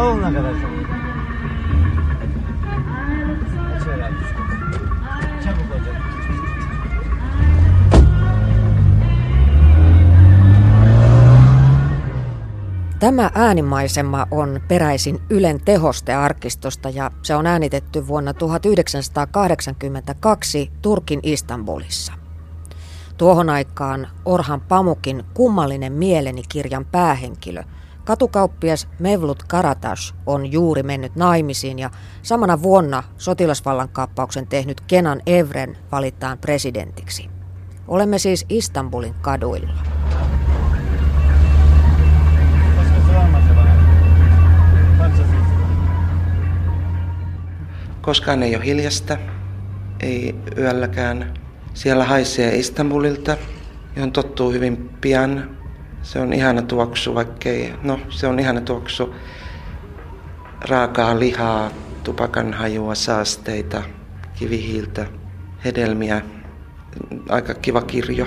Ol ne kadar hocam. Tämä äänimaisema on peräisin Ylen tehostearkistosta ja se on äänitetty vuonna 1982 Turkin Istanbulissa. Tuohon aikaan Orhan Pamukin Kummallinen mieleni kirjan päähenkilö, katukauppias Mevlut Karatash on juuri mennyt naimisiin ja samana vuonna sotilasvallankaappauksen tehnyt Kenan Evren valitaan presidentiksi. Olemme siis Istanbulin kaduilla. Koskaan ei ole hiljasta, ei yölläkään. Siellä haisee Istanbulilta, johon tottuu hyvin pian. Se on ihana tuoksu, vaikkei, no se on ihana tuoksu. Raakaa lihaa, tupakan hajua, saasteita, kivihiiltä, hedelmiä. Aika kiva kirjo.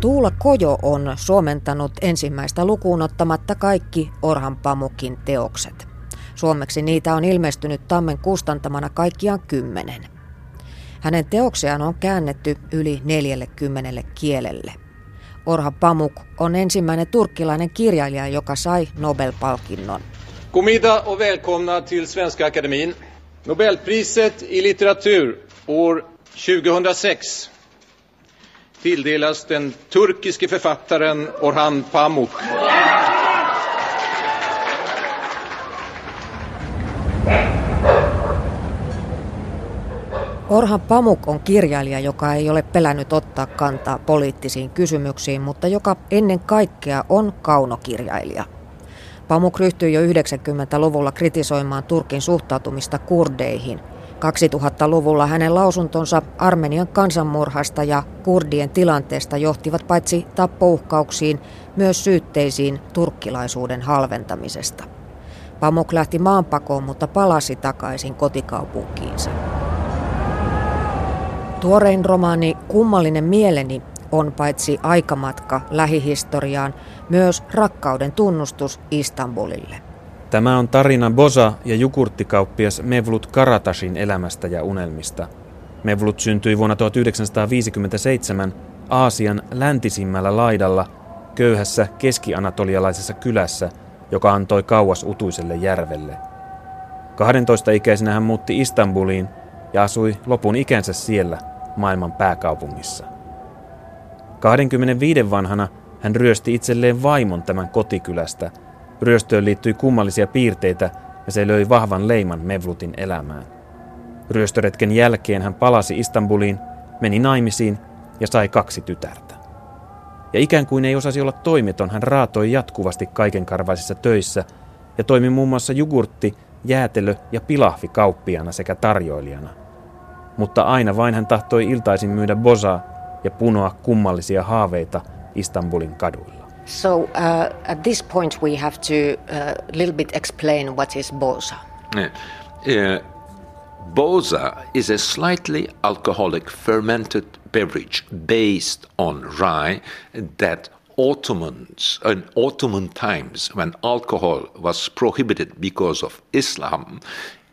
Tuula Kojo on suomentanut ensimmäistä lukuun ottamatta kaikki Orhan Pamukin teokset. Suomeksi niitä on ilmestynyt Tammen kustantamana kaikkiaan kymmenen. Hänen teoksiaan on käännetty yli 40 kielelle. Orhan Pamuk on ensimmäinen turkkilainen kirjailija, joka sai Nobel-palkinnon. God middag och välkomna till Svenska Akademin. Nobelpriset i litteratur år 2006 tilldelas den turkiske författaren Orhan Pamuk. Orhan Pamuk on kirjailija, joka ei ole pelännyt ottaa kantaa poliittisiin kysymyksiin, mutta joka ennen kaikkea on kaunokirjailija. Pamuk ryhtyi jo 90-luvulla kritisoimaan Turkin suhtautumista kurdeihin. 2000-luvulla hänen lausuntonsa Armenian kansanmurhasta ja kurdien tilanteesta johtivat paitsi tappouhkauksiin, myös syytteisiin turkkilaisuuden halventamisesta. Pamuk lähti maanpakoon, mutta palasi takaisin kotikaupunkiinsa. Tuorein romaani Kummallinen mieleni on paitsi aikamatka lähihistoriaan, myös rakkauden tunnustus Istanbulille. Tämä on tarina Bosa ja jukurttikauppias Mevlut Karatashin elämästä ja unelmista. Mevlut syntyi vuonna 1957 Aasian läntisimmällä laidalla köyhässä keski-anatolialaisessa kylässä, joka antoi kauas utuiselle järvelle. 12-ikäisenä hän muutti Istanbuliin ja asui lopun ikänsä siellä maailman pääkaupungissa. 25 vanhana hän ryösti itselleen vaimon tämän kotikylästä. Ryöstöön liittyi kummallisia piirteitä ja se löi vahvan leiman Mevlutin elämään. Ryöstöretken jälkeen hän palasi Istanbuliin, meni naimisiin ja sai kaksi tytärtä. Ja ikään kuin ei osasi olla toimeton, hän raatoi jatkuvasti kaikenkarvaisissa töissä ja toimi muun muassa jogurtti, jäätelö ja pilahvi kauppiana sekä tarjoilijana. Mutta aina vain hän tahtoi iltaisin myydä bosaa ja punoa kummallisia haaveita Istanbulin kaduilla. So uh, at this point we have to a uh, little bit explain what is bosa. Uh, Boza is a slightly alcoholic fermented beverage based on rye that Ottomans in Ottoman times when alcohol was prohibited because of Islam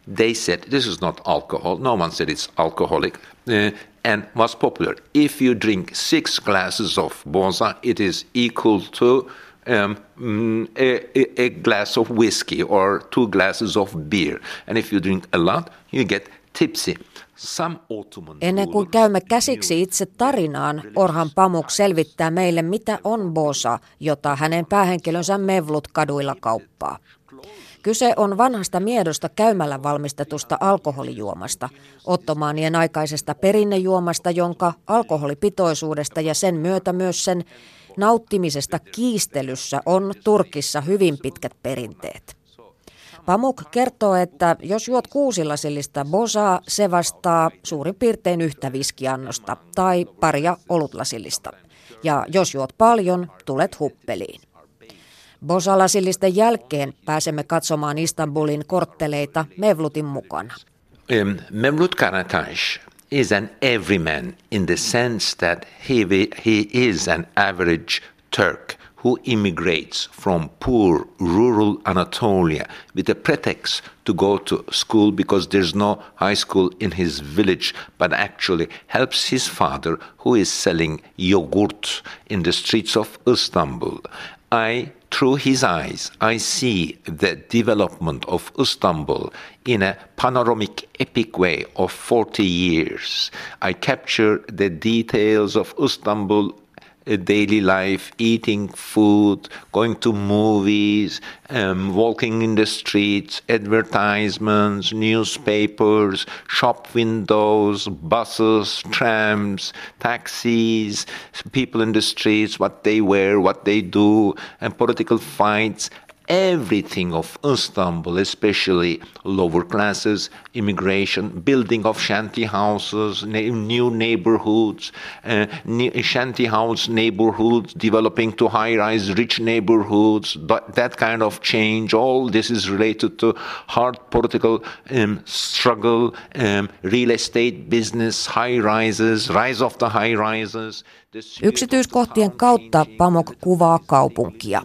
they said this is not alcohol no one said it's alcoholic uh, and was popular if you drink six glasses of Boza it is equal to um, mm, a, a, glass of whiskey or two glasses of beer. And if you drink a lot, you get tipsy. Ennen kuin käymme käsiksi itse tarinaan, Orhan Pamuk selvittää meille, mitä on bosa, jota hänen päähenkilönsä Mevlut kaduilla kauppaa. Kyse on vanhasta miedosta käymällä valmistetusta alkoholijuomasta, ottomaanien aikaisesta perinnejuomasta, jonka alkoholipitoisuudesta ja sen myötä myös sen nauttimisesta kiistelyssä on Turkissa hyvin pitkät perinteet. Pamuk kertoo, että jos juot kuusilasillista bosaa, se vastaa suurin piirtein yhtä viskiannosta tai paria olutlasillista. Ja jos juot paljon, tulet huppeliin. Bosalasillisten jälkeen pääsemme katsomaan Istanbulin kortteleita Mevlutin mukana. Um, Mevlut Karatash is an everyman in the sense that he, he is an average Turk who immigrates from poor rural Anatolia with a pretext to go to school because there's no high school in his village, but actually helps his father who is selling yogurt in the streets of Istanbul. I through his eyes, I see the development of Istanbul in a panoramic epic way of 40 years. I capture the details of Istanbul daily life, eating food, going to movies, um, walking in the streets, advertisements, newspapers, shop windows, buses, trams, taxis, people in the streets, what they wear, what they do, and political fights everything of Istanbul, especially lower classes, immigration, building of shanty houses, new neighborhoods, uh, shanty house neighborhoods developing to high rise rich neighborhoods, that, that, kind of change. All this is related to hard political um, struggle, um, real estate business, high rises, rise of the high rises. Yksityiskohtien kautta Pamok kuvaa kaupunkia.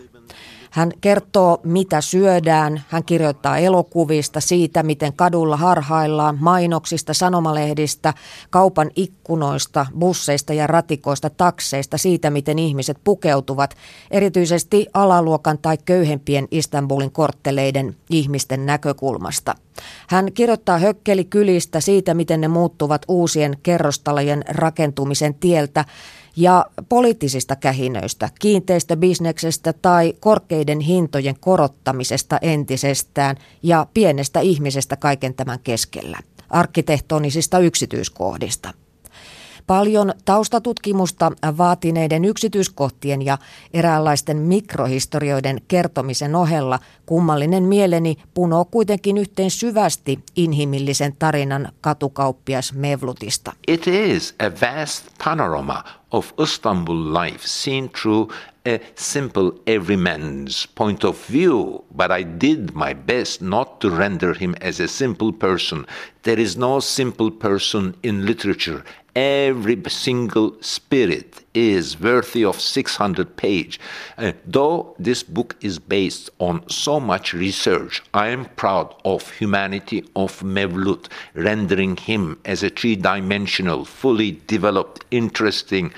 Hän kertoo, mitä syödään, hän kirjoittaa elokuvista siitä, miten kadulla harhaillaan, mainoksista, sanomalehdistä, kaupan ikkunoista, busseista ja ratikoista, takseista, siitä, miten ihmiset pukeutuvat, erityisesti alaluokan tai köyhempien Istanbulin kortteleiden ihmisten näkökulmasta. Hän kirjoittaa hökkelikylistä siitä, miten ne muuttuvat uusien kerrostalojen rakentumisen tieltä ja poliittisista kähinöistä, kiinteistöbisneksestä tai korkeiden hintojen korottamisesta entisestään ja pienestä ihmisestä kaiken tämän keskellä, arkkitehtonisista yksityiskohdista. Paljon taustatutkimusta vaatineiden yksityiskohtien ja eräänlaisten mikrohistorioiden kertomisen ohella kummallinen mieleni punoo kuitenkin yhteen syvästi inhimillisen tarinan katukauppias Mevlutista. It is a vast panorama of Istanbul life seen through a simple everyman's point of view, but I did my best not to render him as a simple person. There is no simple person in literature every single spirit is worthy of 600 page. Uh, though this book is based on so much research i am proud of humanity of mevlut rendering him as a three-dimensional fully developed interesting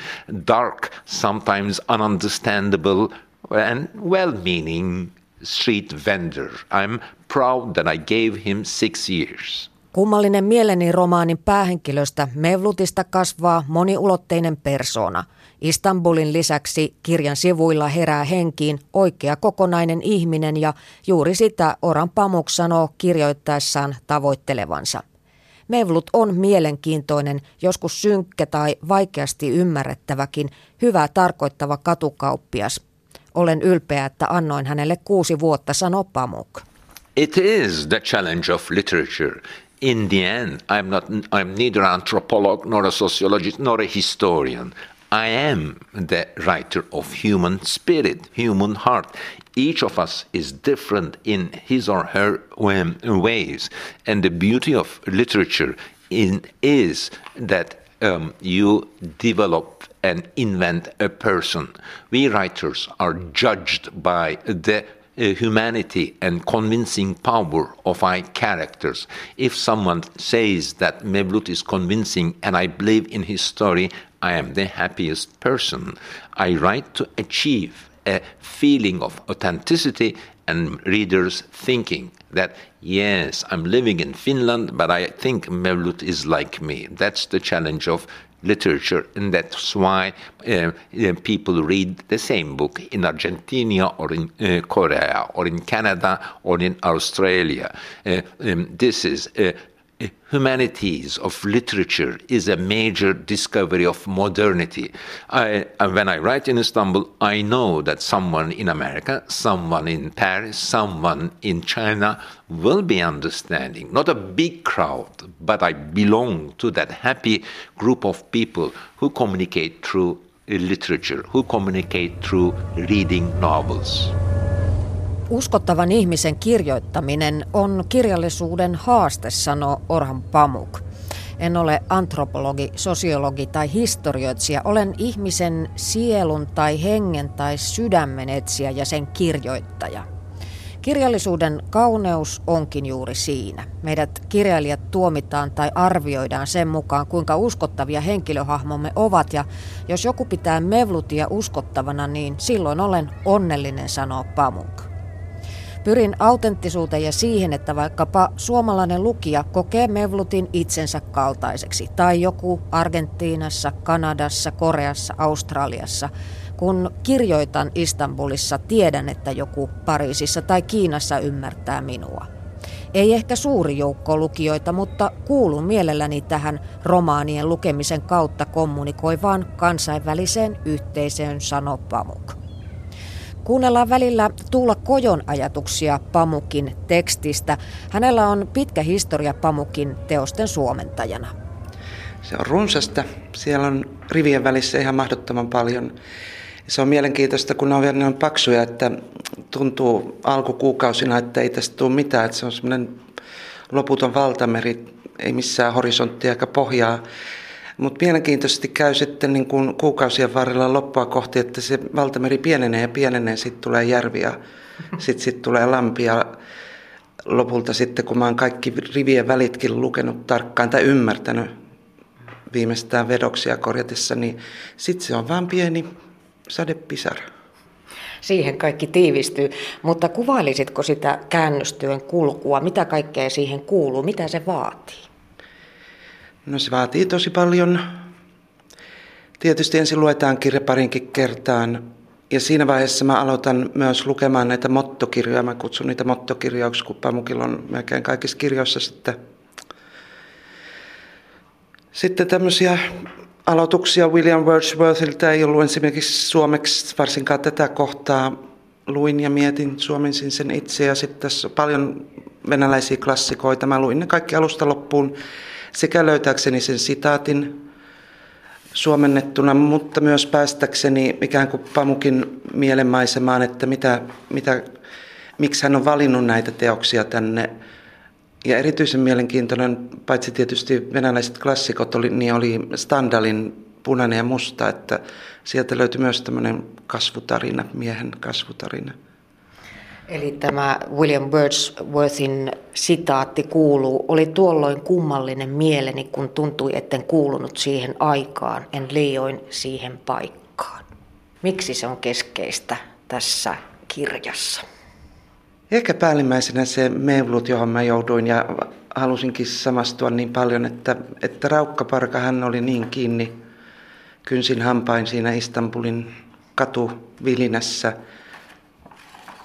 dark sometimes ununderstandable and well-meaning street vendor. I'm proud that i gave him six years. Kummallinen mieleni romaanin päähenkilöstä. Mevlutista kasvaa moniulotteinen persona. Istanbulin lisäksi kirjan sivuilla herää henkiin oikea kokonainen ihminen ja juuri sitä Oran Pamuk sanoo kirjoittaessaan tavoittelevansa. Mevlut on mielenkiintoinen, joskus synkkä tai vaikeasti ymmärrettäväkin, hyvää tarkoittava katukauppias. Olen ylpeä, että annoin hänelle kuusi vuotta, sanoo Pamuk. It is the challenge of literature. in the end, I'm not. I'm neither an anthropologist nor a sociologist nor a historian. I am the writer of human spirit, human heart. Each of us is different in his or her ways, and the beauty of literature in, is that um, you develop and invent a person. We writers are judged by the humanity and convincing power of our characters. If someone says that Mevlut is convincing and I believe in his story, I am the happiest person. I write to achieve a feeling of authenticity and readers thinking that yes, I'm living in Finland, but I think Mevlut is like me. That's the challenge of literature, and that's why uh, people read the same book in Argentina or in uh, Korea or in Canada or in Australia. Uh, um, this is uh, humanities of literature is a major discovery of modernity. I, when I write in Istanbul, I know that someone in America, someone in Paris, someone in China will be understanding. Not a big crowd, but I belong to that happy group of people who communicate through literature, who communicate through reading novels. Uskottavan ihmisen kirjoittaminen on kirjallisuuden haaste, sanoo Orhan Pamuk. En ole antropologi, sosiologi tai historioitsija. Olen ihmisen sielun tai hengen tai sydämen etsijä ja sen kirjoittaja. Kirjallisuuden kauneus onkin juuri siinä. Meidät kirjailijat tuomitaan tai arvioidaan sen mukaan, kuinka uskottavia henkilöhahmomme ovat. Ja jos joku pitää Mevlutia uskottavana, niin silloin olen onnellinen, sanoo Pamuk. Pyrin autenttisuuteen ja siihen, että vaikkapa suomalainen lukija kokee Mevlutin itsensä kaltaiseksi tai joku Argentiinassa, Kanadassa, Koreassa, Australiassa. Kun kirjoitan Istanbulissa, tiedän, että joku Pariisissa tai Kiinassa ymmärtää minua. Ei ehkä suuri joukko lukijoita, mutta kuulun mielelläni tähän romaanien lukemisen kautta kommunikoivaan kansainväliseen yhteisöön, sanoo. Kuunnellaan välillä Tuula Kojon ajatuksia Pamukin tekstistä. Hänellä on pitkä historia Pamukin teosten suomentajana. Se on runsasta. Siellä on rivien välissä ihan mahdottoman paljon. Se on mielenkiintoista, kun ne on vielä paksuja, että tuntuu alkukuukausina, että ei tästä tule mitään. Että se on semmoinen loputon valtameri, ei missään horisonttia eikä pohjaa. Mutta mielenkiintoisesti käy sitten niin kuin kuukausien varrella loppua kohti, että se valtameri pienenee ja pienenee, sitten tulee järvi ja sitten sit tulee lampi ja lopulta sitten, kun mä oon kaikki rivien välitkin lukenut tarkkaan tai ymmärtänyt viimeistään vedoksia korjatessa, niin sitten se on vain pieni sadepisara. Siihen kaikki tiivistyy, mutta kuvailisitko sitä käännöstyön kulkua? Mitä kaikkea siihen kuuluu? Mitä se vaatii? No se vaatii tosi paljon. Tietysti ensin luetaan kirja parinkin kertaan. Ja siinä vaiheessa mä aloitan myös lukemaan näitä mottokirjoja. Mä kutsun niitä mottokirjauksi, kun Pamukilla on melkein kaikissa kirjoissa sitten, sitten tämmöisiä aloituksia William Wordsworthilta. Ei ollut esimerkiksi suomeksi varsinkaan tätä kohtaa. Luin ja mietin, suomensin sen itse ja sitten tässä on paljon venäläisiä klassikoita. Mä luin ne kaikki alusta loppuun sekä löytääkseni sen sitaatin suomennettuna, mutta myös päästäkseni ikään kuin Pamukin mielenmaisemaan, että mitä, mitä, miksi hän on valinnut näitä teoksia tänne. Ja erityisen mielenkiintoinen, paitsi tietysti venäläiset klassikot, oli, niin oli Standalin Punainen ja musta, että sieltä löytyi myös tämmöinen kasvutarina, miehen kasvutarina. Eli tämä William Wordsworthin sitaatti kuuluu, oli tuolloin kummallinen mieleni, kun tuntui, etten kuulunut siihen aikaan, en liioin siihen paikkaan. Miksi se on keskeistä tässä kirjassa? Ehkä päällimmäisenä se Mevlut, johon mä jouduin ja halusinkin samastua niin paljon, että, että Raukkaparka hän oli niin kiinni kynsin hampain siinä Istanbulin katuvilinässä –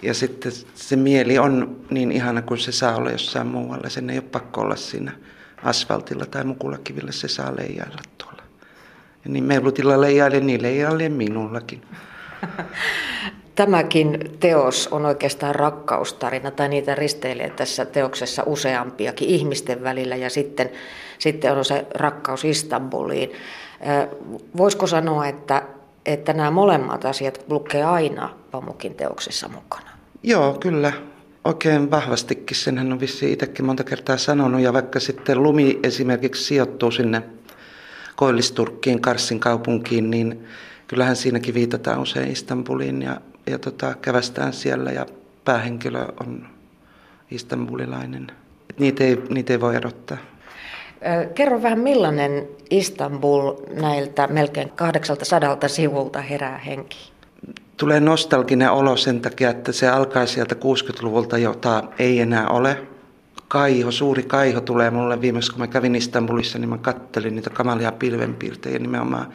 ja sitten se mieli on niin ihana kuin se saa olla jossain muualla. Sen ei ole pakko olla siinä asfaltilla tai mukulakivillä, se saa leijailla tuolla. Ja niin Meilutilla leijaille, niin leijaille minullakin. Tämäkin teos on oikeastaan rakkaustarina, tai niitä risteilee tässä teoksessa useampiakin ihmisten välillä, ja sitten, sitten on se rakkaus Istanbuliin. Voisiko sanoa, että, että nämä molemmat asiat lukee aina Pamukin teoksessa mukana? Joo, kyllä. Oikein vahvastikin. Senhän on vissi itsekin monta kertaa sanonut. Ja vaikka sitten lumi esimerkiksi sijoittuu sinne Koillisturkkiin, Karsin kaupunkiin, niin kyllähän siinäkin viitataan usein Istanbuliin ja, ja tota, kävästään siellä ja päähenkilö on istanbulilainen. Et niitä, ei, niitä ei voi erottaa. Kerro vähän, millainen Istanbul näiltä melkein 800 sivulta herää henkiin? Tulee nostalginen olo sen takia, että se alkaa sieltä 60-luvulta, jota ei enää ole. Kaiho, suuri kaiho tulee mulle viimeksi, kun mä kävin Istanbulissa, niin mä kattelin niitä kamalia pilvenpiirtejä nimenomaan,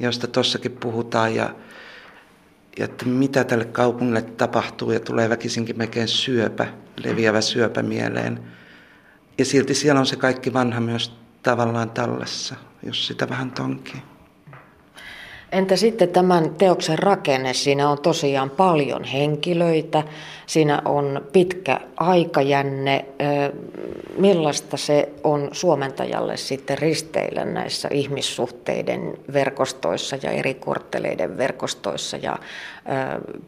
joista tossakin puhutaan. Ja, ja että mitä tälle kaupungille tapahtuu ja tulee väkisinkin melkein syöpä, leviävä syöpä mieleen. Ja silti siellä on se kaikki vanha myös tavallaan tallessa, jos sitä vähän tonkii. Entä sitten tämän teoksen rakenne? Siinä on tosiaan paljon henkilöitä, siinä on pitkä aikajänne. Millaista se on suomentajalle sitten risteillä näissä ihmissuhteiden verkostoissa ja eri kortteleiden verkostoissa ja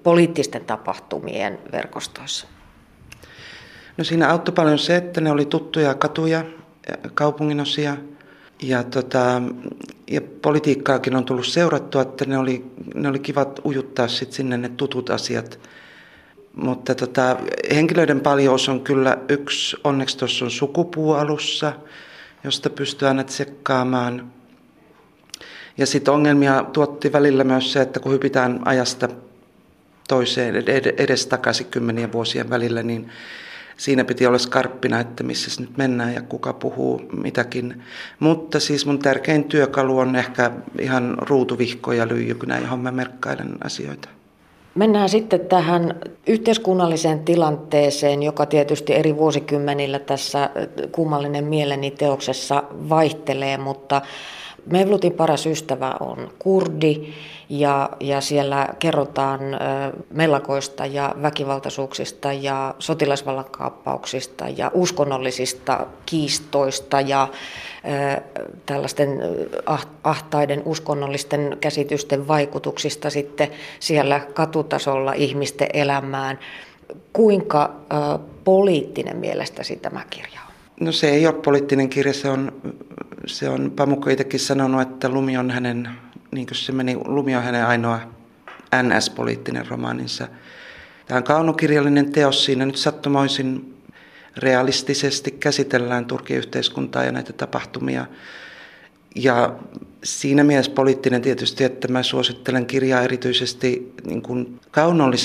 poliittisten tapahtumien verkostoissa? No siinä auttoi paljon se, että ne oli tuttuja katuja, kaupunginosia. Ja, tota, ja politiikkaakin on tullut seurattua, että ne oli, ne oli kivat ujuttaa sit sinne ne tutut asiat. Mutta tota, henkilöiden paljous on kyllä yksi, onneksi tuossa on sukupuu alussa, josta pystyy aina tsekkaamaan. Ja sitten ongelmia tuotti välillä myös se, että kun hypitään ajasta toiseen edes takaisin kymmenien vuosien välillä, niin siinä piti olla skarppina, että missä nyt mennään ja kuka puhuu mitäkin. Mutta siis mun tärkein työkalu on ehkä ihan ruutuvihko ja lyijykynä, johon mä merkkailen asioita. Mennään sitten tähän yhteiskunnalliseen tilanteeseen, joka tietysti eri vuosikymmenillä tässä kummallinen mieleni teoksessa vaihtelee, mutta Mevlutin paras ystävä on kurdi ja, ja siellä kerrotaan mellakoista ja väkivaltaisuuksista ja sotilasvallankaappauksista ja uskonnollisista kiistoista ja tällaisten ahtaiden uskonnollisten käsitysten vaikutuksista sitten siellä katutasolla ihmisten elämään. Kuinka poliittinen mielestäsi tämä kirja on? No se ei ole poliittinen kirja, se on, se on Pamukko itsekin sanonut, että Lumi on hänen, niin kuin se meni, Lumi on hänen ainoa NS-poliittinen romaaninsa. Tämä on kaunokirjallinen teos, siinä nyt sattumoisin realistisesti käsitellään Turkin yhteiskuntaa ja näitä tapahtumia. Ja siinä mielessä poliittinen tietysti, että mä suosittelen kirjaa erityisesti niin kuin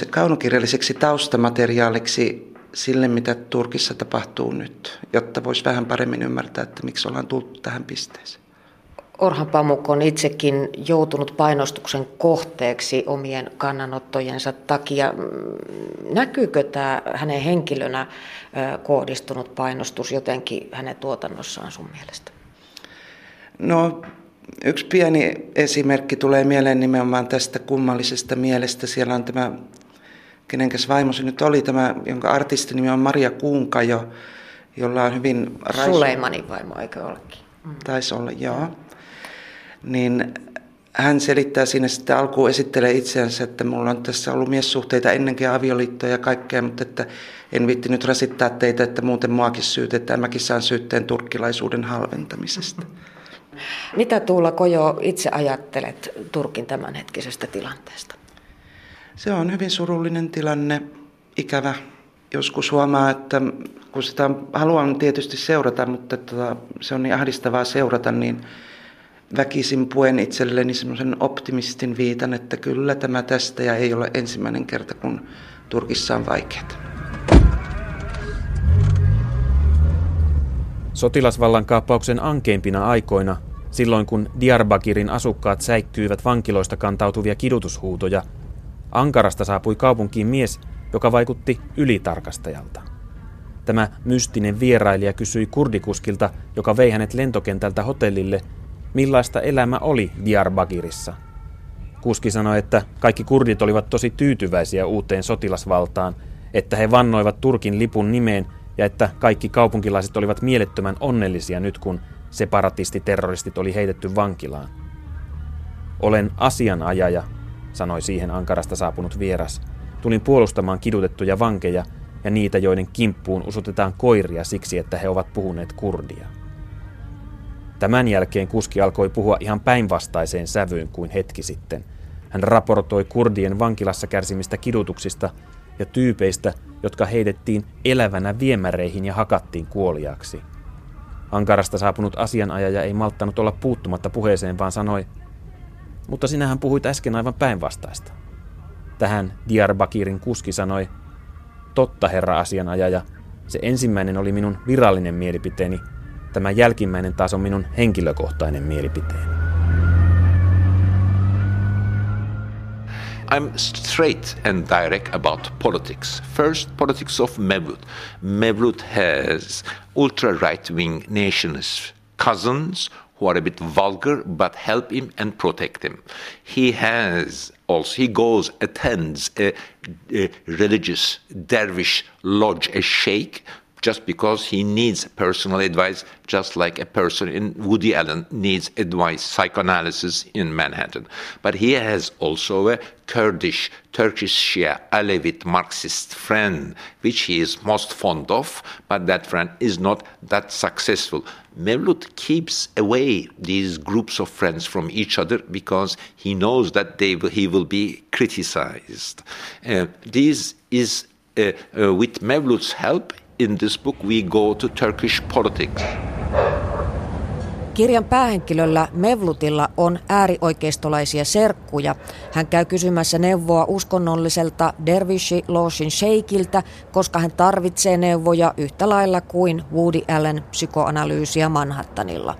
kaunokirjalliseksi taustamateriaaliksi sille, mitä Turkissa tapahtuu nyt, jotta voisi vähän paremmin ymmärtää, että miksi ollaan tullut tähän pisteeseen. Orhan Pamuk on itsekin joutunut painostuksen kohteeksi omien kannanottojensa takia. Näkyykö tämä hänen henkilönä kohdistunut painostus jotenkin hänen tuotannossaan sun mielestä? No yksi pieni esimerkki tulee mieleen nimenomaan tästä kummallisesta mielestä. Siellä on tämä kenenkäs vaimo se nyt oli tämä, jonka artistinimi on Maria Kuunkajo, jolla on hyvin... Raisu... Suleimanin vaimo, eikö olekin? Mm. Taisi olla, joo. Niin hän selittää siinä sitten alkuun esittelee itseänsä, että mulla on tässä ollut miessuhteita ennenkin avioliittoja ja kaikkea, mutta että en viitti nyt rasittaa teitä, että muuten muakin syytetään. Mäkin saan syytteen turkkilaisuuden halventamisesta. Mitä Tuula Kojo itse ajattelet Turkin tämänhetkisestä tilanteesta? Se on hyvin surullinen tilanne, ikävä. Joskus huomaa, että kun sitä haluan tietysti seurata, mutta tota, se on niin ahdistavaa seurata, niin väkisin puen itselleni semmoisen optimistin viitan, että kyllä tämä tästä ja ei ole ensimmäinen kerta, kun Turkissa on vaikeaa. Sotilasvallankaappauksen ankeimpina aikoina, silloin kun Diyarbakirin asukkaat säikkyivät vankiloista kantautuvia kidutushuutoja, Ankarasta saapui kaupunkiin mies, joka vaikutti ylitarkastajalta. Tämä mystinen vierailija kysyi kurdikuskilta, joka vei hänet lentokentältä hotellille, millaista elämä oli Diyarbakirissa. Kuski sanoi, että kaikki kurdit olivat tosi tyytyväisiä uuteen sotilasvaltaan, että he vannoivat Turkin lipun nimeen ja että kaikki kaupunkilaiset olivat mielettömän onnellisia nyt, kun separatistiterroristit oli heitetty vankilaan. Olen asianajaja, sanoi siihen Ankarasta saapunut vieras. Tulin puolustamaan kidutettuja vankeja ja niitä, joiden kimppuun usutetaan koiria siksi, että he ovat puhuneet kurdia. Tämän jälkeen kuski alkoi puhua ihan päinvastaiseen sävyyn kuin hetki sitten. Hän raportoi kurdien vankilassa kärsimistä kidutuksista ja tyypeistä, jotka heitettiin elävänä viemäreihin ja hakattiin kuoliaksi. Ankarasta saapunut asianajaja ei malttanut olla puuttumatta puheeseen, vaan sanoi, mutta sinähän puhuit äsken aivan päinvastaista. Tähän Diyarbakirin kuski sanoi, totta herra asianajaja, se ensimmäinen oli minun virallinen mielipiteeni, tämä jälkimmäinen taas on minun henkilökohtainen mielipiteeni. I'm straight and direct about politics. First, politics of Mevlut. Mevlut has ultra right wing nationalist cousins who are a bit vulgar but help him and protect him. He has also, he goes, attends a, a religious dervish lodge, a sheikh, just because he needs personal advice, just like a person in Woody Allen needs advice, psychoanalysis in Manhattan. But he has also a Kurdish, Turkish Shia, Alevite Marxist friend, which he is most fond of, but that friend is not that successful. Mevlut keeps away these groups of friends from each other because he knows that they he will be criticized. Uh, this is uh, uh, with Mevlut's help in this book we go to Turkish politics. Kirjan päähenkilöllä Mevlutilla on äärioikeistolaisia serkkuja. Hän käy kysymässä neuvoa uskonnolliselta Dervishi Loshin Sheikiltä, koska hän tarvitsee neuvoja yhtä lailla kuin Woody Allen psykoanalyysiä Manhattanilla.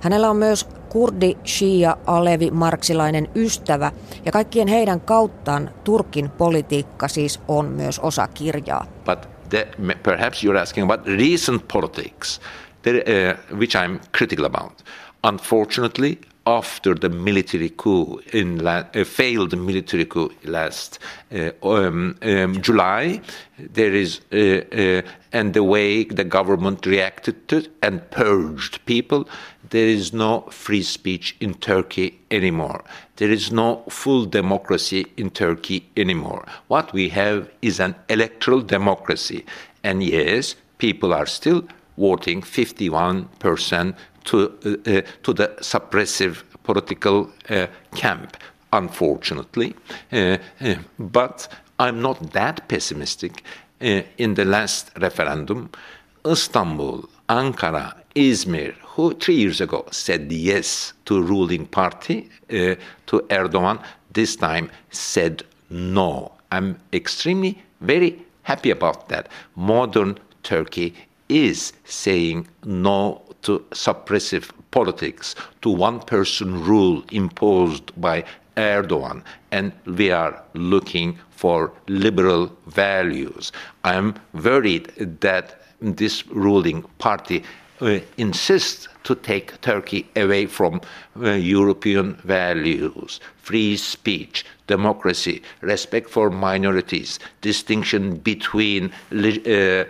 Hänellä on myös kurdi, shia, alevi, marksilainen ystävä ja kaikkien heidän kauttaan Turkin politiikka siis on myös osa kirjaa. But the, perhaps you're asking about recent politics. there, uh, which I'm critical about. Unfortunately, after the military coup in la- uh, failed military coup last uh, um, um, July, there is uh, uh, and the way the government reacted to and purged people. There is no free speech in Turkey anymore. There is no full democracy in Turkey anymore. What we have is an electoral democracy, and yes, people are still voting 51% to, uh, uh, to the suppressive political uh, camp, unfortunately. Uh, uh, but I'm not that pessimistic. Uh, in the last referendum, Istanbul, Ankara, Izmir, who three years ago said yes to ruling party, uh, to Erdogan, this time said no. I'm extremely very happy about that. Modern Turkey is saying no to suppressive politics, to one person rule imposed by Erdogan, and we are looking for liberal values. I'm worried that this ruling party uh, insists to take Turkey away from uh, European values, free speech, democracy, respect for minorities, distinction between uh,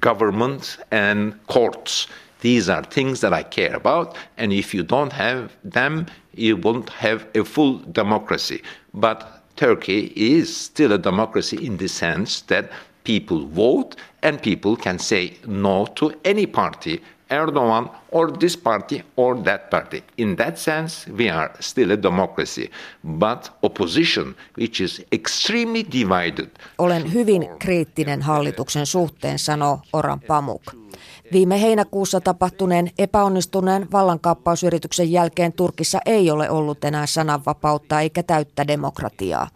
government and courts. These are things that I care about, and if you don't have them, you won't have a full democracy. But Turkey is still a democracy in the sense that people vote and people can say no to any party Erdogan or this party or that party. In that sense, we are still a democracy, but opposition, which is extremely divided. Olen hyvin kriittinen hallituksen suhteen, sanoo Oran Pamuk. Viime heinäkuussa tapahtuneen epäonnistuneen vallankaappausyrityksen jälkeen Turkissa ei ole ollut enää sananvapautta eikä täyttä demokratiaa.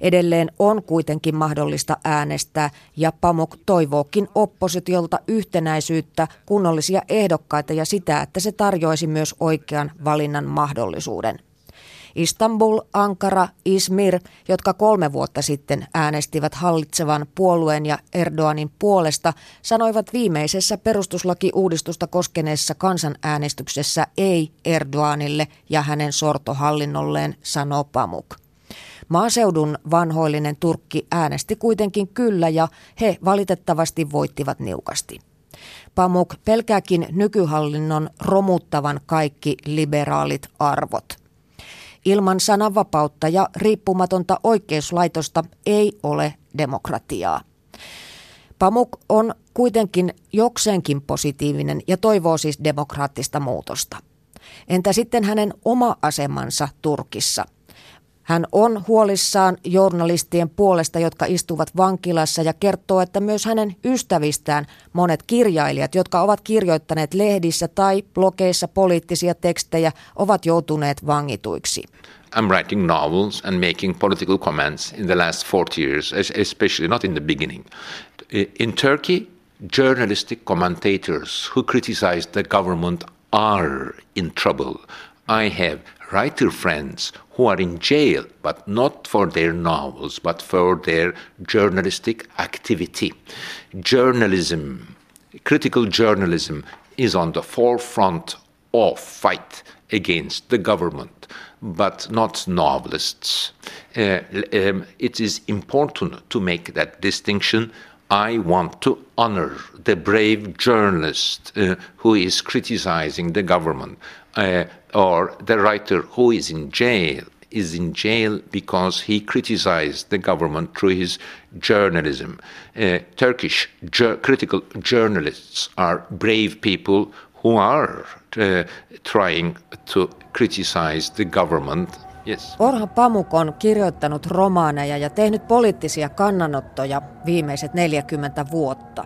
Edelleen on kuitenkin mahdollista äänestää ja Pamuk toivookin oppositiolta yhtenäisyyttä, kunnollisia ehdokkaita ja sitä, että se tarjoaisi myös oikean valinnan mahdollisuuden. Istanbul, Ankara, Izmir, jotka kolme vuotta sitten äänestivät hallitsevan puolueen ja Erdoganin puolesta, sanoivat viimeisessä perustuslakiuudistusta koskeneessa kansanäänestyksessä ei Erdoganille ja hänen sortohallinnolleen, sanoo Pamuk. Maaseudun vanhoillinen Turkki äänesti kuitenkin kyllä ja he valitettavasti voittivat niukasti. Pamuk pelkääkin nykyhallinnon romuttavan kaikki liberaalit arvot. Ilman sananvapautta ja riippumatonta oikeuslaitosta ei ole demokratiaa. Pamuk on kuitenkin jokseenkin positiivinen ja toivoo siis demokraattista muutosta. Entä sitten hänen oma asemansa Turkissa – hän on huolissaan journalistien puolesta, jotka istuvat vankilassa ja kertoo, että myös hänen ystävistään monet kirjailijat, jotka ovat kirjoittaneet lehdissä tai blogeissa poliittisia tekstejä, ovat joutuneet vangituiksi. I'm writing novels and making political comments in the last 40 years, especially not in the beginning. In Turkey, journalistic commentators who criticize the government are in trouble. I have writer friends who are in jail, but not for their novels, but for their journalistic activity. Journalism, critical journalism, is on the forefront of fight against the government, but not novelists. Uh, um, it is important to make that distinction. I want to honor the brave journalist uh, who is criticizing the government uh, or the writer who is in jail is in jail because he criticized the government through his journalism. Uh, Turkish ju- critical journalists are brave people who are uh, trying to criticize the government. Yes. Orha Pamuk on kirjoittanut romaaneja ja tehnyt poliittisia kannanottoja viimeiset 40 vuotta.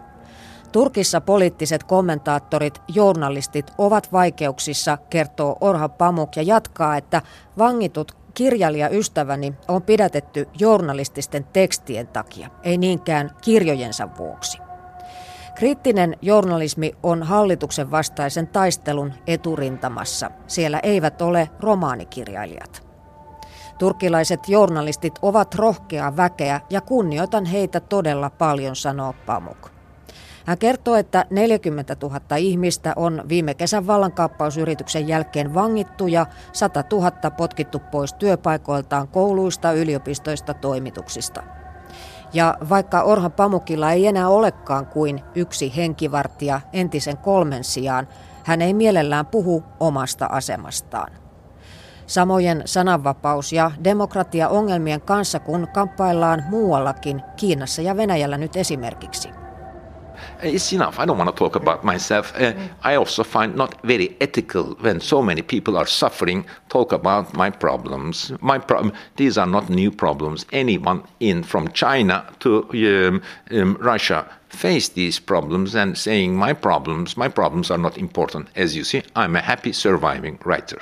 Turkissa poliittiset kommentaattorit, journalistit ovat vaikeuksissa, kertoo Orha Pamuk ja jatkaa, että vangitut kirjailijaystäväni on pidätetty journalististen tekstien takia, ei niinkään kirjojensa vuoksi. Kriittinen journalismi on hallituksen vastaisen taistelun eturintamassa. Siellä eivät ole romaanikirjailijat. Turkilaiset journalistit ovat rohkeaa väkeä ja kunnioitan heitä todella paljon, sanoo Pamuk. Hän kertoo, että 40 000 ihmistä on viime kesän vallankaappausyrityksen jälkeen vangittu ja 100 000 potkittu pois työpaikoiltaan kouluista, yliopistoista, toimituksista. Ja vaikka Orha Pamukilla ei enää olekaan kuin yksi henkivartija entisen kolmen sijaan, hän ei mielellään puhu omasta asemastaan. Samojen sananvapaus- ja demokratia-ongelmien kanssa kun kamppaillaan muuallakin, Kiinassa ja Venäjällä nyt esimerkiksi. It's enough. I don't want to talk about myself. Uh, I also find not very ethical when so many people are suffering. Talk about my problems. My problem. These are not new problems. Anyone in from China to um, um, Russia face these problems and saying my problems. My problems are not important. As you see, I'm a happy surviving writer.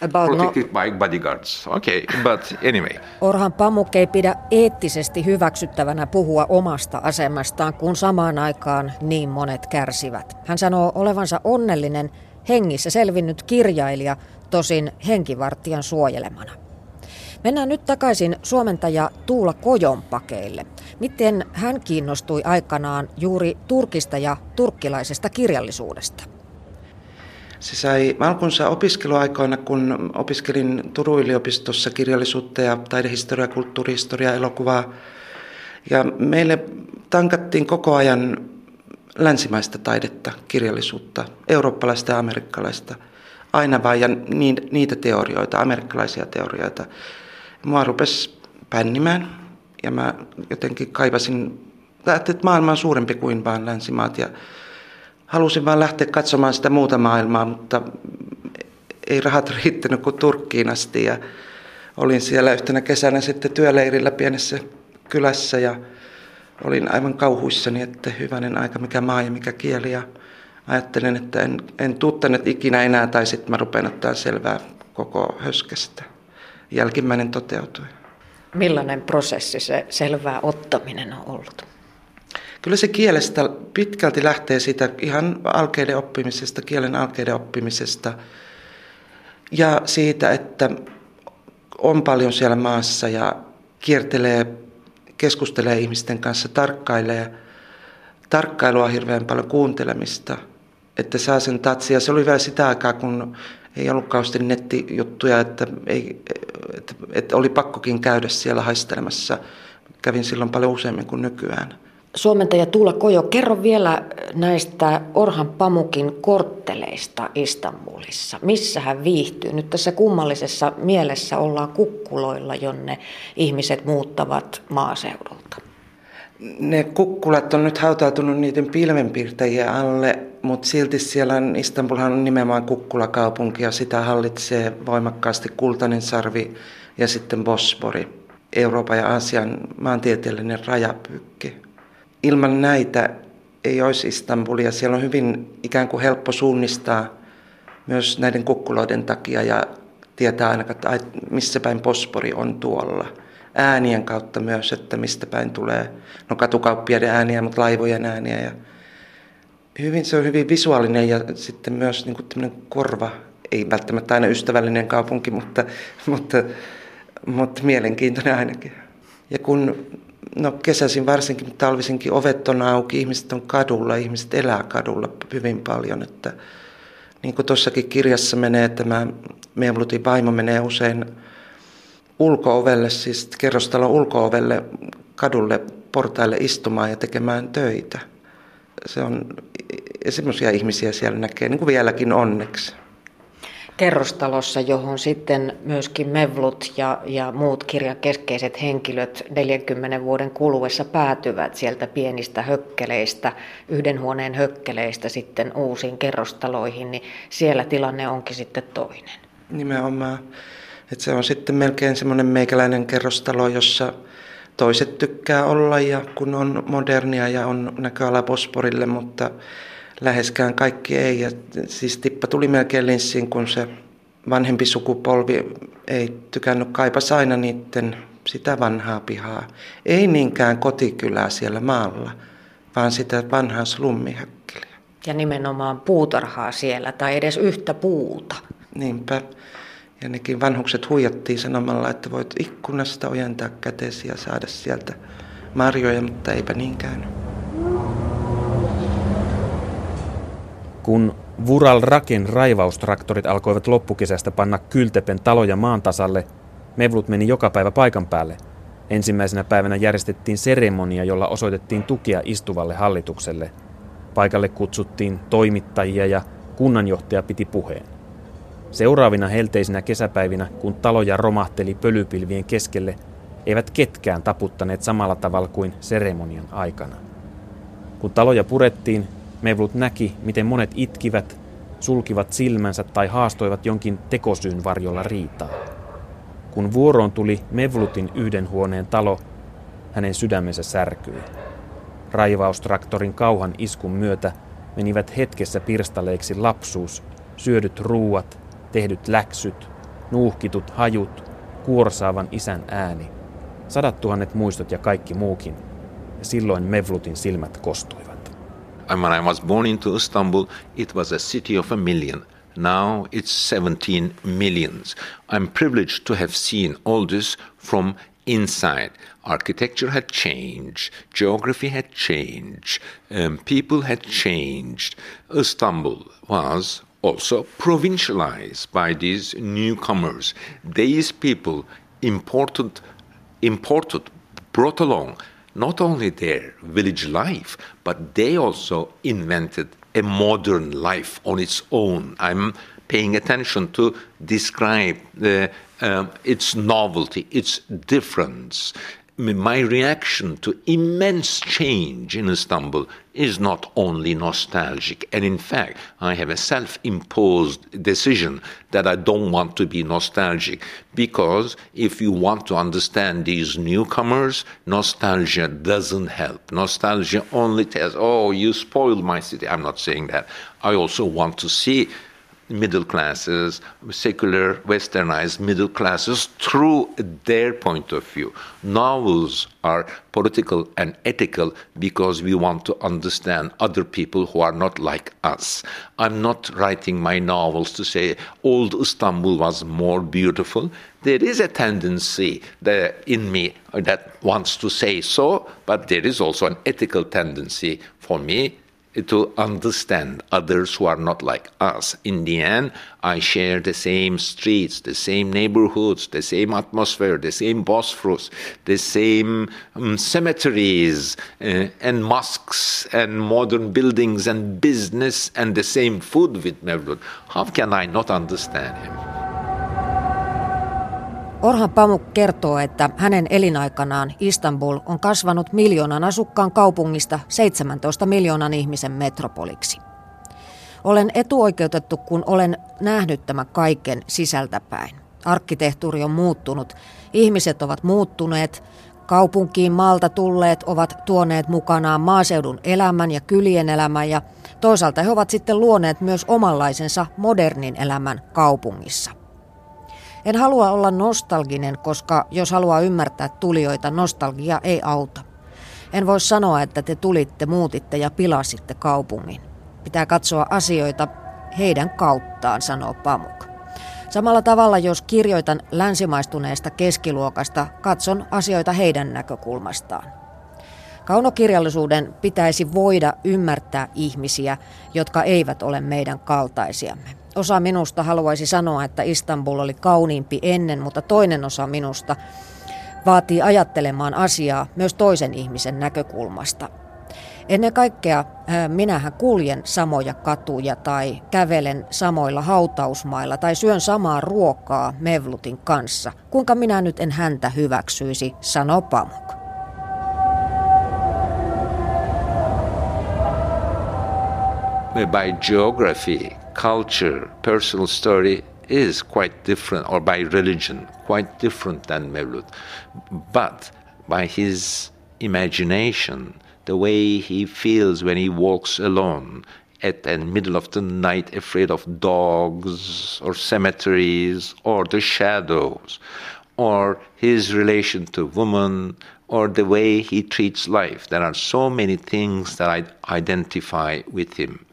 About Protected no... by bodyguards. Okay, but anyway. Orhan Pamuk ei pidä eettisesti hyväksyttävänä puhua omasta asemastaan, kun samaan aikaan niin monet kärsivät. Hän sanoo olevansa onnellinen, hengissä selvinnyt kirjailija, tosin henkivartijan suojelemana. Mennään nyt takaisin suomentaja Tuula Kojonpakeille. Miten hän kiinnostui aikanaan juuri Turkista ja turkkilaisesta kirjallisuudesta? Se sai alkunsa opiskeluaikoina, kun opiskelin Turun yliopistossa kirjallisuutta ja taidehistoriaa, kulttuurihistoriaa, elokuvaa. Ja meille tankattiin koko ajan länsimaista taidetta, kirjallisuutta, eurooppalaista ja amerikkalaista. Aina vain ja niitä teorioita, amerikkalaisia teorioita. Mua rupesi pännimään ja mä jotenkin kaivasin, että maailma on suurempi kuin vain länsimaat ja halusin vaan lähteä katsomaan sitä muuta maailmaa, mutta ei rahat riittänyt kuin Turkkiin asti. Ja olin siellä yhtenä kesänä sitten työleirillä pienessä kylässä ja olin aivan kauhuissani, että hyvänen aika, mikä maa ja mikä kieli. Ja ajattelin, että en, en tuu tänne ikinä enää tai sitten mä rupean ottaa selvää koko höskestä. Jälkimmäinen toteutui. Millainen prosessi se selvää ottaminen on ollut? Kyllä se kielestä pitkälti lähtee siitä ihan alkeiden oppimisesta, kielen alkeiden oppimisesta ja siitä, että on paljon siellä maassa ja kiertelee, keskustelee ihmisten kanssa, tarkkailee. Tarkkailua hirveän paljon kuuntelemista, että saa sen tatsia. Se oli vielä sitä aikaa, kun ei ollut kauheasti nettijuttuja, että, ei, että, että oli pakkokin käydä siellä haistelemassa. Kävin silloin paljon useammin kuin nykyään. Suomentaja Tuula Kojo, kerro vielä näistä Orhan Pamukin kortteleista Istanbulissa. Missä hän viihtyy? Nyt tässä kummallisessa mielessä ollaan kukkuloilla, jonne ihmiset muuttavat maaseudulta. Ne kukkulat on nyt hautautunut niiden pilvenpiirtäjien alle, mutta silti siellä on, Istanbulhan on nimenomaan kukkulakaupunki ja sitä hallitsee voimakkaasti kultainen sarvi ja sitten Bosfori, Euroopan ja Aasian maantieteellinen rajapyykki ilman näitä ei olisi Istanbulia. Siellä on hyvin ikään kuin helppo suunnistaa myös näiden kukkuloiden takia ja tietää aina, että missä päin Pospori on tuolla. Äänien kautta myös, että mistä päin tulee, no katukauppiaiden ääniä, mutta laivojen ääniä. Ja hyvin, se on hyvin visuaalinen ja sitten myös niin kuin korva, ei välttämättä aina ystävällinen kaupunki, mutta, mutta, mutta mielenkiintoinen ainakin. Ja kun no kesäisin varsinkin, mutta talvisinkin ovet on auki, ihmiset on kadulla, ihmiset elää kadulla hyvin paljon. Että, niin kuin tuossakin kirjassa menee, tämä Mevlutin vaimo menee usein ulkoovelle, siis kerrostalon ulkoovelle kadulle portaille istumaan ja tekemään töitä. Se on, ja semmoisia ihmisiä siellä näkee, niin kuin vieläkin onneksi kerrostalossa, johon sitten myöskin Mevlut ja, ja muut kirjan keskeiset henkilöt 40 vuoden kuluessa päätyvät sieltä pienistä hökkeleistä, yhden huoneen hökkeleistä sitten uusiin kerrostaloihin, niin siellä tilanne onkin sitten toinen. Nimenomaan. Että se on sitten melkein semmoinen meikäläinen kerrostalo, jossa toiset tykkää olla ja kun on modernia ja on näköala Bosporille, mutta läheskään kaikki ei. Ja siis tippa tuli melkein linssiin, kun se vanhempi sukupolvi ei tykännyt kaipas aina niiden sitä vanhaa pihaa. Ei niinkään kotikylää siellä maalla, vaan sitä vanhaa slummihäkkeliä. Ja nimenomaan puutarhaa siellä, tai edes yhtä puuta. Niinpä. Ja nekin vanhukset huijattiin sanomalla, että voit ikkunasta ojentaa kätesi ja saada sieltä marjoja, mutta eipä niin käynyt. Kun Vural Rakin raivaustraktorit alkoivat loppukesästä panna kyltepen taloja maan tasalle, Mevlut meni joka päivä paikan päälle. Ensimmäisenä päivänä järjestettiin seremonia, jolla osoitettiin tukea istuvalle hallitukselle. Paikalle kutsuttiin toimittajia ja kunnanjohtaja piti puheen. Seuraavina helteisinä kesäpäivinä, kun taloja romahteli pölypilvien keskelle, eivät ketkään taputtaneet samalla tavalla kuin seremonian aikana. Kun taloja purettiin, Mevlut näki, miten monet itkivät, sulkivat silmänsä tai haastoivat jonkin tekosyyn varjolla riitaa. Kun vuoroon tuli Mevlutin yhden huoneen talo, hänen sydämensä särkyi. Raivaustraktorin kauhan iskun myötä menivät hetkessä pirstaleiksi lapsuus, syödyt ruuat, tehdyt läksyt, nuuhkitut hajut, kuorsaavan isän ääni, sadat tuhannet muistot ja kaikki muukin. Ja silloin Mevlutin silmät kostuivat. And when I was born into Istanbul, it was a city of a million. Now it's 17 millions. I'm privileged to have seen all this from inside. Architecture had changed, geography had changed, um, people had changed. Istanbul was also provincialized by these newcomers. These people imported, imported, brought along not only their village life, but they also invented a modern life on its own. I'm paying attention to describe the, uh, its novelty, its difference, my reaction to immense change in Istanbul is not only nostalgic. And in fact, I have a self imposed decision that I don't want to be nostalgic because if you want to understand these newcomers, nostalgia doesn't help. Nostalgia only tells, oh, you spoiled my city. I'm not saying that. I also want to see middle classes, secular, westernized middle classes through their point of view. Novels are political and ethical because we want to understand other people who are not like us. I'm not writing my novels to say old Istanbul was more beautiful. There is a tendency in me that wants to say so, but there is also an ethical tendency for me to understand others who are not like us. In the end, I share the same streets, the same neighborhoods, the same atmosphere, the same Bosphorus, the same um, cemeteries uh, and mosques and modern buildings and business and the same food with Mevlud. How can I not understand him? Orhan Pamuk kertoo, että hänen elinaikanaan Istanbul on kasvanut miljoonan asukkaan kaupungista 17 miljoonan ihmisen metropoliksi. Olen etuoikeutettu, kun olen nähnyt tämän kaiken sisältäpäin. Arkkitehtuuri on muuttunut, ihmiset ovat muuttuneet, kaupunkiin maalta tulleet ovat tuoneet mukanaan maaseudun elämän ja kylien elämän ja toisaalta he ovat sitten luoneet myös omanlaisensa modernin elämän kaupungissa. En halua olla nostalginen, koska jos haluaa ymmärtää tulijoita, nostalgia ei auta. En voi sanoa, että te tulitte, muutitte ja pilasitte kaupungin. Pitää katsoa asioita heidän kauttaan, sanoo Pamuk. Samalla tavalla, jos kirjoitan länsimaistuneesta keskiluokasta, katson asioita heidän näkökulmastaan. Kaunokirjallisuuden pitäisi voida ymmärtää ihmisiä, jotka eivät ole meidän kaltaisiamme. Osa minusta haluaisi sanoa, että Istanbul oli kauniimpi ennen, mutta toinen osa minusta vaatii ajattelemaan asiaa myös toisen ihmisen näkökulmasta. Ennen kaikkea minähän kuljen samoja katuja tai kävelen samoilla hautausmailla tai syön samaa ruokaa Mevlutin kanssa. Kuinka minä nyt en häntä hyväksyisi, sanoo Pamuk. By geography, culture, personal story is quite different, or by religion, quite different than Mevlut. But by his imagination, the way he feels when he walks alone at the middle of the night, afraid of dogs or cemeteries or the shadows, or his relation to woman, or the way he treats life. There are so many things that I identify with him.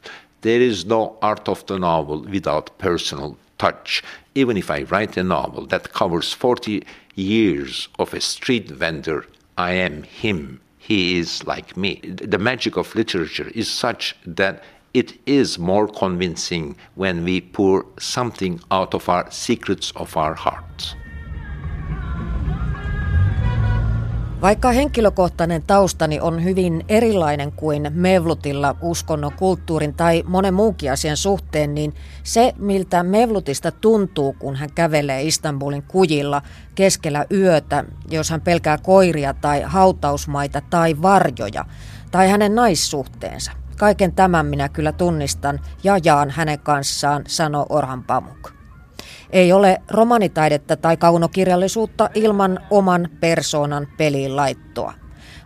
There is no art of the novel without personal touch. Even if I write a novel that covers 40 years of a street vendor, I am him. He is like me. The magic of literature is such that it is more convincing when we pour something out of our secrets of our hearts. Vaikka henkilökohtainen taustani on hyvin erilainen kuin Mevlutilla uskonnon, kulttuurin tai monen muunkin asian suhteen, niin se, miltä Mevlutista tuntuu, kun hän kävelee Istanbulin kujilla keskellä yötä, jos hän pelkää koiria tai hautausmaita tai varjoja, tai hänen naissuhteensa. Kaiken tämän minä kyllä tunnistan ja jaan hänen kanssaan, sanoo Orhan Pamuk. Ei ole romanitaidetta tai kaunokirjallisuutta ilman oman persoonan peliin laittoa.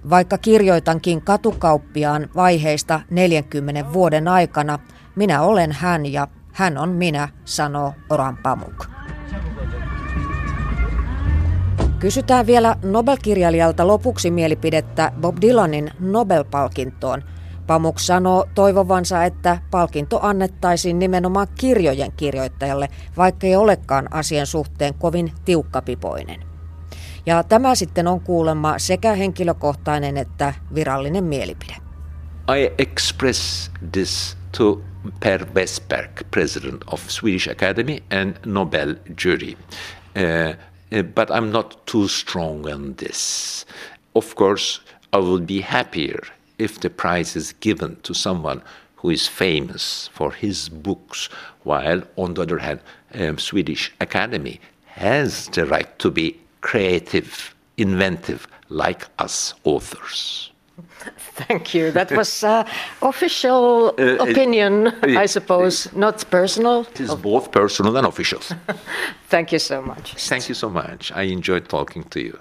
Vaikka kirjoitankin katukauppiaan vaiheista 40 vuoden aikana, minä olen hän ja hän on minä, sanoo Oran Pamuk. Kysytään vielä Nobelkirjailijalta lopuksi mielipidettä Bob Dylanin Nobel-palkintoon – Pamuk sanoo toivovansa, että palkinto annettaisiin nimenomaan kirjojen kirjoittajalle, vaikka ei olekaan asian suhteen kovin tiukkapipoinen. Ja tämä sitten on kuulemma sekä henkilökohtainen että virallinen mielipide. I express this to Per Westberg, president of Swedish Academy and Nobel jury. Uh, uh but I'm not too strong on this. Of course, I would be happier if the prize is given to someone who is famous for his books, while on the other hand, um, Swedish Academy has the right to be creative, inventive, like us authors. Thank you. That was uh, official uh, opinion, I suppose, not personal. It is both personal and official. Thank you so much. Thank you so much. I enjoyed talking to you.